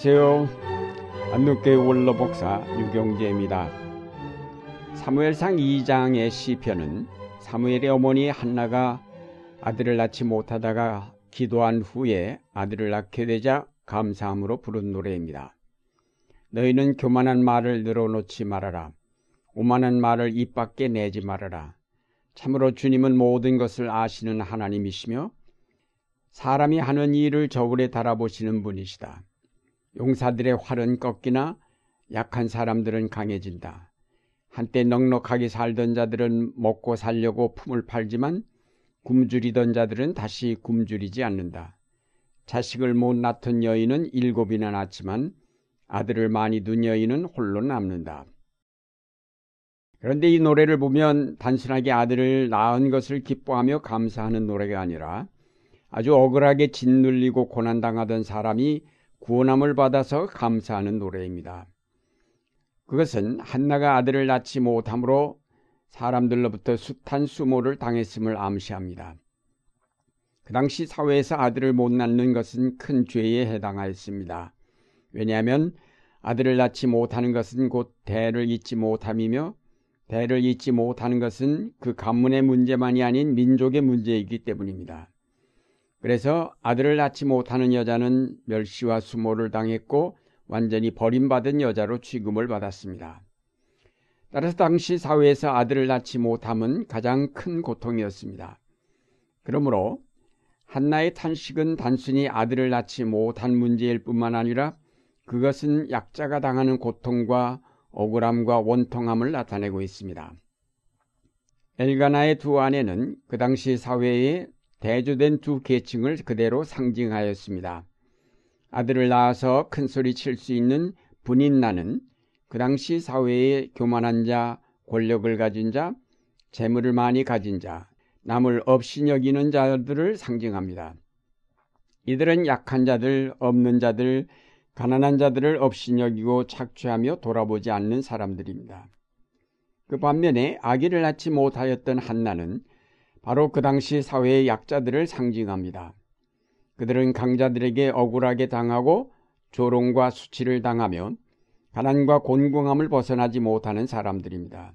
안녕하세요. 안누교회 원로복사 유경재입니다. 사무엘상 2장의 시편은 사무엘의 어머니 한나가 아들을 낳지 못하다가 기도한 후에 아들을 낳게 되자 감사함으로 부른 노래입니다. 너희는 교만한 말을 늘어놓지 말아라. 오만한 말을 입 밖에 내지 말아라. 참으로 주님은 모든 것을 아시는 하나님이시며 사람이 하는 일을 저울에 달아보시는 분이시다. 용사들의 활은 꺾이나 약한 사람들은 강해진다. 한때 넉넉하게 살던 자들은 먹고 살려고 품을 팔지만 굶주리던 자들은 다시 굶주리지 않는다. 자식을 못 낳던 여인은 일곱이나 낳지만 아들을 많이 둔 여인은 홀로 남는다. 그런데 이 노래를 보면 단순하게 아들을 낳은 것을 기뻐하며 감사하는 노래가 아니라 아주 억울하게 짓눌리고 고난당하던 사람이 구원함을 받아서 감사하는 노래입니다. 그것은 한나가 아들을 낳지 못함으로 사람들로부터 숱한 수모를 당했음을 암시합니다. 그 당시 사회에서 아들을 못 낳는 것은 큰 죄에 해당하였습니다. 왜냐하면 아들을 낳지 못하는 것은 곧 대를 잇지 못함이며 대를 잇지 못하는 것은 그 가문의 문제만이 아닌 민족의 문제이기 때문입니다. 그래서 아들을 낳지 못하는 여자는 멸시와 수모를 당했고 완전히 버림받은 여자로 취급을 받았습니다. 따라서 당시 사회에서 아들을 낳지 못함은 가장 큰 고통이었습니다. 그러므로 한나의 탄식은 단순히 아들을 낳지 못한 문제일 뿐만 아니라 그것은 약자가 당하는 고통과 억울함과 원통함을 나타내고 있습니다. 엘가나의 두 아내는 그 당시 사회의 대조된 두 계층을 그대로 상징하였습니다. 아들을 낳아서 큰 소리 칠 수 있는 분인나는 그 당시 사회의 교만한 자, 권력을 가진 자, 재물을 많이 가진 자, 남을 없이 여기는 자들을 상징합니다. 이들은 약한 자들, 없는 자들, 가난한 자들을 없이 여기고 착취하며 돌아보지 않는 사람들입니다. 그 반면에 아기를 낳지 못하였던 한나는 바로 그 당시 사회의 약자들을 상징합니다. 그들은 강자들에게 억울하게 당하고 조롱과 수치를 당하며 가난과 곤궁함을 벗어나지 못하는 사람들입니다.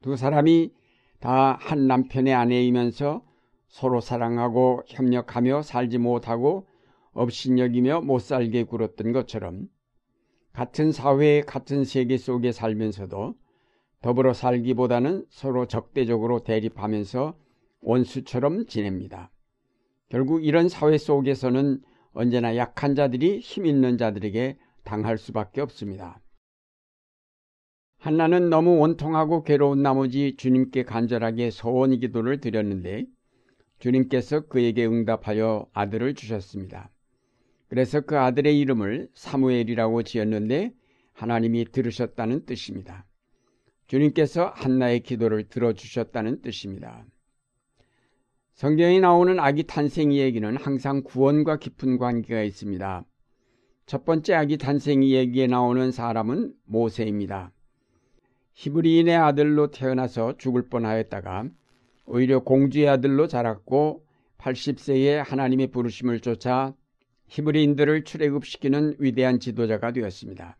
두 사람이 다 한 남편의 아내이면서 서로 사랑하고 협력하며 살지 못하고 업신여기며 못 살게 굴었던 것처럼 같은 사회, 같은 세계 속에 살면서도 더불어 살기보다는 서로 적대적으로 대립하면서 원수처럼 지냅니다. 결국 이런 사회 속에서는 언제나 약한 자들이 힘 있는 자들에게 당할 수밖에 없습니다. 한나는 너무 원통하고 괴로운 나머지 주님께 간절하게 소원 기도를 드렸는데 주님께서 그에게 응답하여 아들을 주셨습니다. 그래서 그 아들의 이름을 사무엘이라고 지었는데 하나님이 들으셨다는 뜻입니다. 주님께서 한나의 기도를 들어주셨다는 뜻입니다. 성경에 나오는 아기 탄생 이야기는 항상 구원과 깊은 관계가 있습니다. 첫 번째 아기 탄생 이야기에 나오는 사람은 모세입니다. 히브리인의 아들로 태어나서 죽을 뻔하였다가 오히려 공주의 아들로 자랐고 80세에 하나님의 부르심을 쫓아 히브리인들을 출애굽시키는 위대한 지도자가 되었습니다.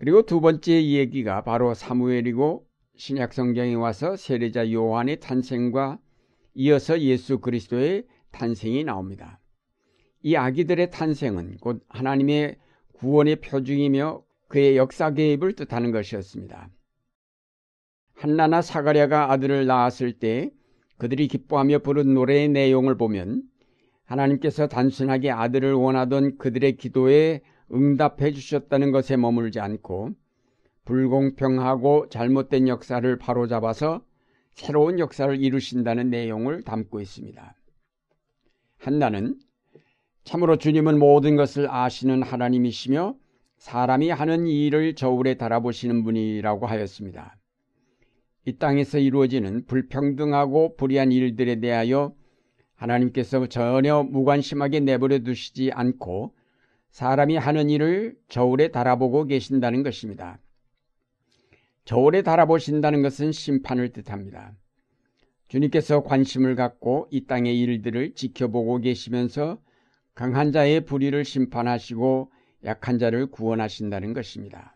그리고 두 번째 이야기가 바로 사무엘이고 신약 성경에 와서 세례자 요한의 탄생과 이어서 예수 그리스도의 탄생이 나옵니다. 이 아기들의 탄생은 곧 하나님의 구원의 표징이며 그의 역사 개입을 뜻하는 것이었습니다. 한나나 사가랴가 아들을 낳았을 때 그들이 기뻐하며 부른 노래의 내용을 보면 하나님께서 단순하게 아들을 원하던 그들의 기도에 응답해 주셨다는 것에 머물지 않고 불공평하고 잘못된 역사를 바로잡아서 새로운 역사를 이루신다는 내용을 담고 있습니다. 한나는 참으로 주님은 모든 것을 아시는 하나님이시며 사람이 하는 일을 저울에 달아보시는 분이라고 하였습니다. 이 땅에서 이루어지는 불평등하고 불의한 일들에 대하여 하나님께서 전혀 무관심하게 내버려 두시지 않고 사람이 하는 일을 저울에 달아보고 계신다는 것입니다. 저울에 달아보신다는 것은 심판을 뜻합니다. 주님께서 관심을 갖고 이 땅의 일들을 지켜보고 계시면서 강한 자의 불의를 심판하시고 약한 자를 구원하신다는 것입니다.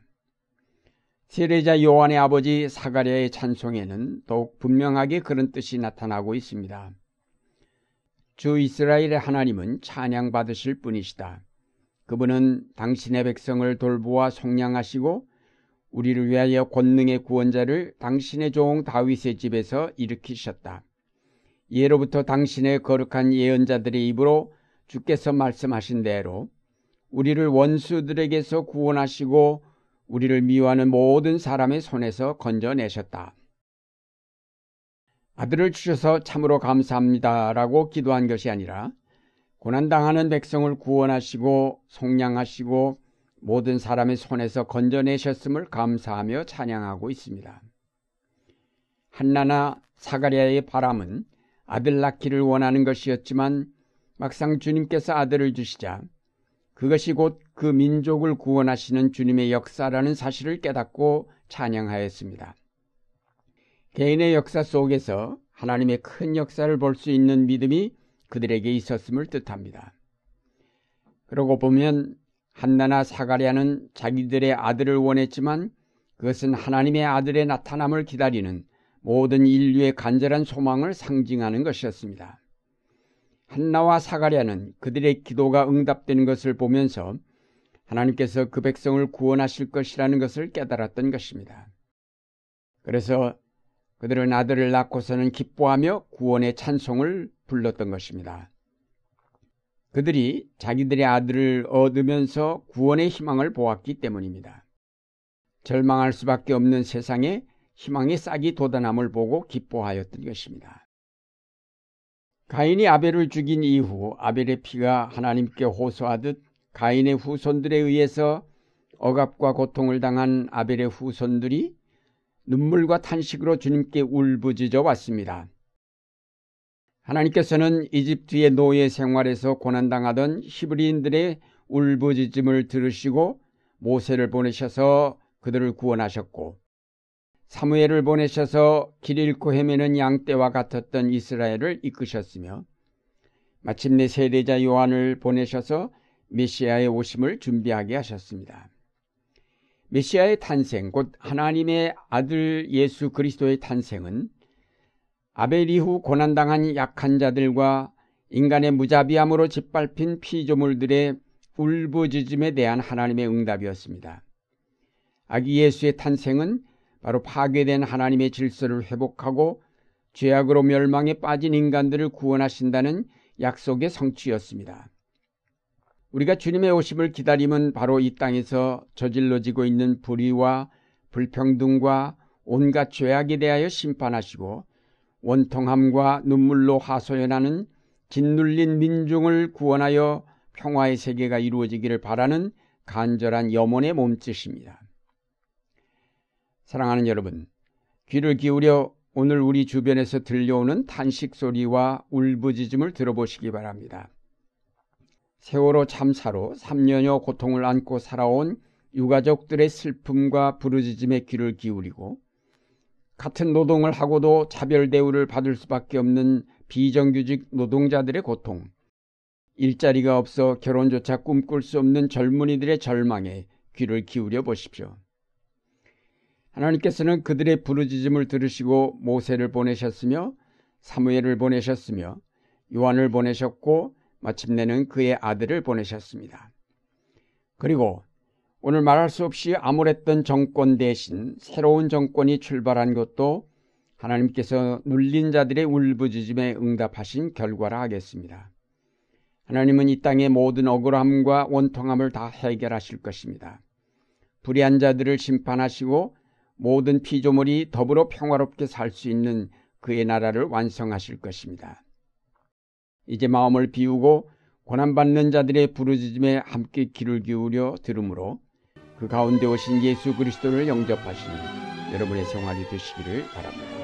세례자 요한의 아버지 사가랴의 찬송에는 더욱 분명하게 그런 뜻이 나타나고 있습니다. 주 이스라엘의 하나님은 찬양받으실 분이시다. 그분은 당신의 백성을 돌보아 속량하시고 우리를 위하여 권능의 구원자를 당신의 종 다윗의 집에서 일으키셨다. 예로부터 당신의 거룩한 예언자들의 입으로 주께서 말씀하신 대로 우리를 원수들에게서 구원하시고 우리를 미워하는 모든 사람의 손에서 건져내셨다. 아들을 주셔서 참으로 감사합니다라고 기도한 것이 아니라 고난당하는 백성을 구원하시고 속량하시고 모든 사람의 손에서 건져내셨음을 감사하며 찬양하고 있습니다. 한나나 사가랴의 바람은 아들 낳기를 원하는 것이었지만 막상 주님께서 아들을 주시자 그것이 곧 그 민족을 구원하시는 주님의 역사라는 사실을 깨닫고 찬양하였습니다. 개인의 역사 속에서 하나님의 큰 역사를 볼 수 있는 믿음이 그들에게 있었음을 뜻합니다. 그러고 보면 한나나 사가랴는 자기들의 아들을 원했지만 그것은 하나님의 아들의 나타남을 기다리는 모든 인류의 간절한 소망을 상징하는 것이었습니다. 한나와 사가랴는 그들의 기도가 응답되는 것을 보면서 하나님께서 그 백성을 구원하실 것이라는 것을 깨달았던 것입니다. 그래서 그들은 아들을 낳고서는 기뻐하며 구원의 찬송을 불렀던 것입니다. 그들이 자기들의 아들을 얻으면서 구원의 희망을 보았기 때문입니다. 절망할 수밖에 없는 세상에 희망의 싹이 돋아남을 보고 기뻐하였던 것입니다. 가인이 아벨을 죽인 이후 아벨의 피가 하나님께 호소하듯 가인의 후손들에 의해서 억압과 고통을 당한 아벨의 후손들이 눈물과 탄식으로 주님께 울부짖어 왔습니다. 하나님께서는 이집트의 노예 생활에서 고난당하던 히브리인들의 울부짖음을 들으시고 모세를 보내셔서 그들을 구원하셨고 사무엘을 보내셔서 길 잃고 헤매는 양떼와 같았던 이스라엘을 이끄셨으며 마침내 세례자 요한을 보내셔서 메시아의 오심을 준비하게 하셨습니다. 메시아의 탄생, 곧 하나님의 아들 예수 그리스도의 탄생은 아벨 이후 고난당한 약한 자들과 인간의 무자비함으로 짓밟힌 피조물들의 울부짖음에 대한 하나님의 응답이었습니다. 아기 예수의 탄생은 바로 파괴된 하나님의 질서를 회복하고 죄악으로 멸망에 빠진 인간들을 구원하신다는 약속의 성취였습니다. 우리가 주님의 오심을 기다림은 바로 이 땅에서 저질러지고 있는 불의와 불평등과 온갖 죄악에 대하여 심판하시고 원통함과 눈물로 하소연하는 짓눌린 민중을 구원하여 평화의 세계가 이루어지기를 바라는 간절한 염원의 몸짓입니다. 사랑하는 여러분, 귀를 기울여 오늘 우리 주변에서 들려오는 탄식 소리와 울부짖음을 들어보시기 바랍니다. 세월호 참사로 3년여 고통을 안고 살아온 유가족들의 슬픔과 부르짖음에 귀를 기울이고 같은 노동을 하고도 차별 대우를 받을 수밖에 없는 비정규직 노동자들의 고통, 일자리가 없어 결혼조차 꿈꿀 수 없는 젊은이들의 절망에 귀를 기울여 보십시오. 하나님께서는 그들의 부르짖음을 들으시고 모세를 보내셨으며 사무엘을 보내셨으며 요한을 보내셨고 마침내는 그의 아들을 보내셨습니다. 그리고 오늘 말할 수 없이 암울했던 정권 대신 새로운 정권이 출발한 것도 하나님께서 눌린 자들의 울부짖음에 응답하신 결과라 하겠습니다. 하나님은 이 땅의 모든 억울함과 원통함을 다 해결하실 것입니다. 불의한 자들을 심판하시고 모든 피조물이 더불어 평화롭게 살 수 있는 그의 나라를 완성하실 것입니다. 이제 마음을 비우고 고난받는 자들의 부르짖음에 함께 귀를 기울여 들으므로 그 가운데 오신 예수 그리스도를 영접하시는 여러분의 생활이 되시기를 바랍니다.